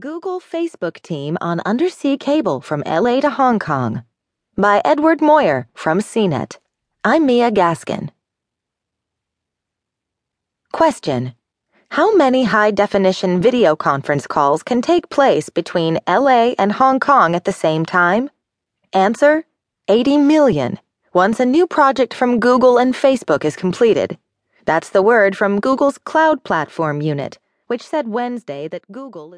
Google Facebook Team on Undersea Cable from LA to Hong Kong by Edward Moyer from CNET. I'm Mia Gaskin. Question How many high definition video conference calls can take place between LA and Hong Kong at the same time? Answer 80 million, once a new project from Google and Facebook is completed. That's the word from Google's Cloud Platform Unit, which said Wednesday that Google is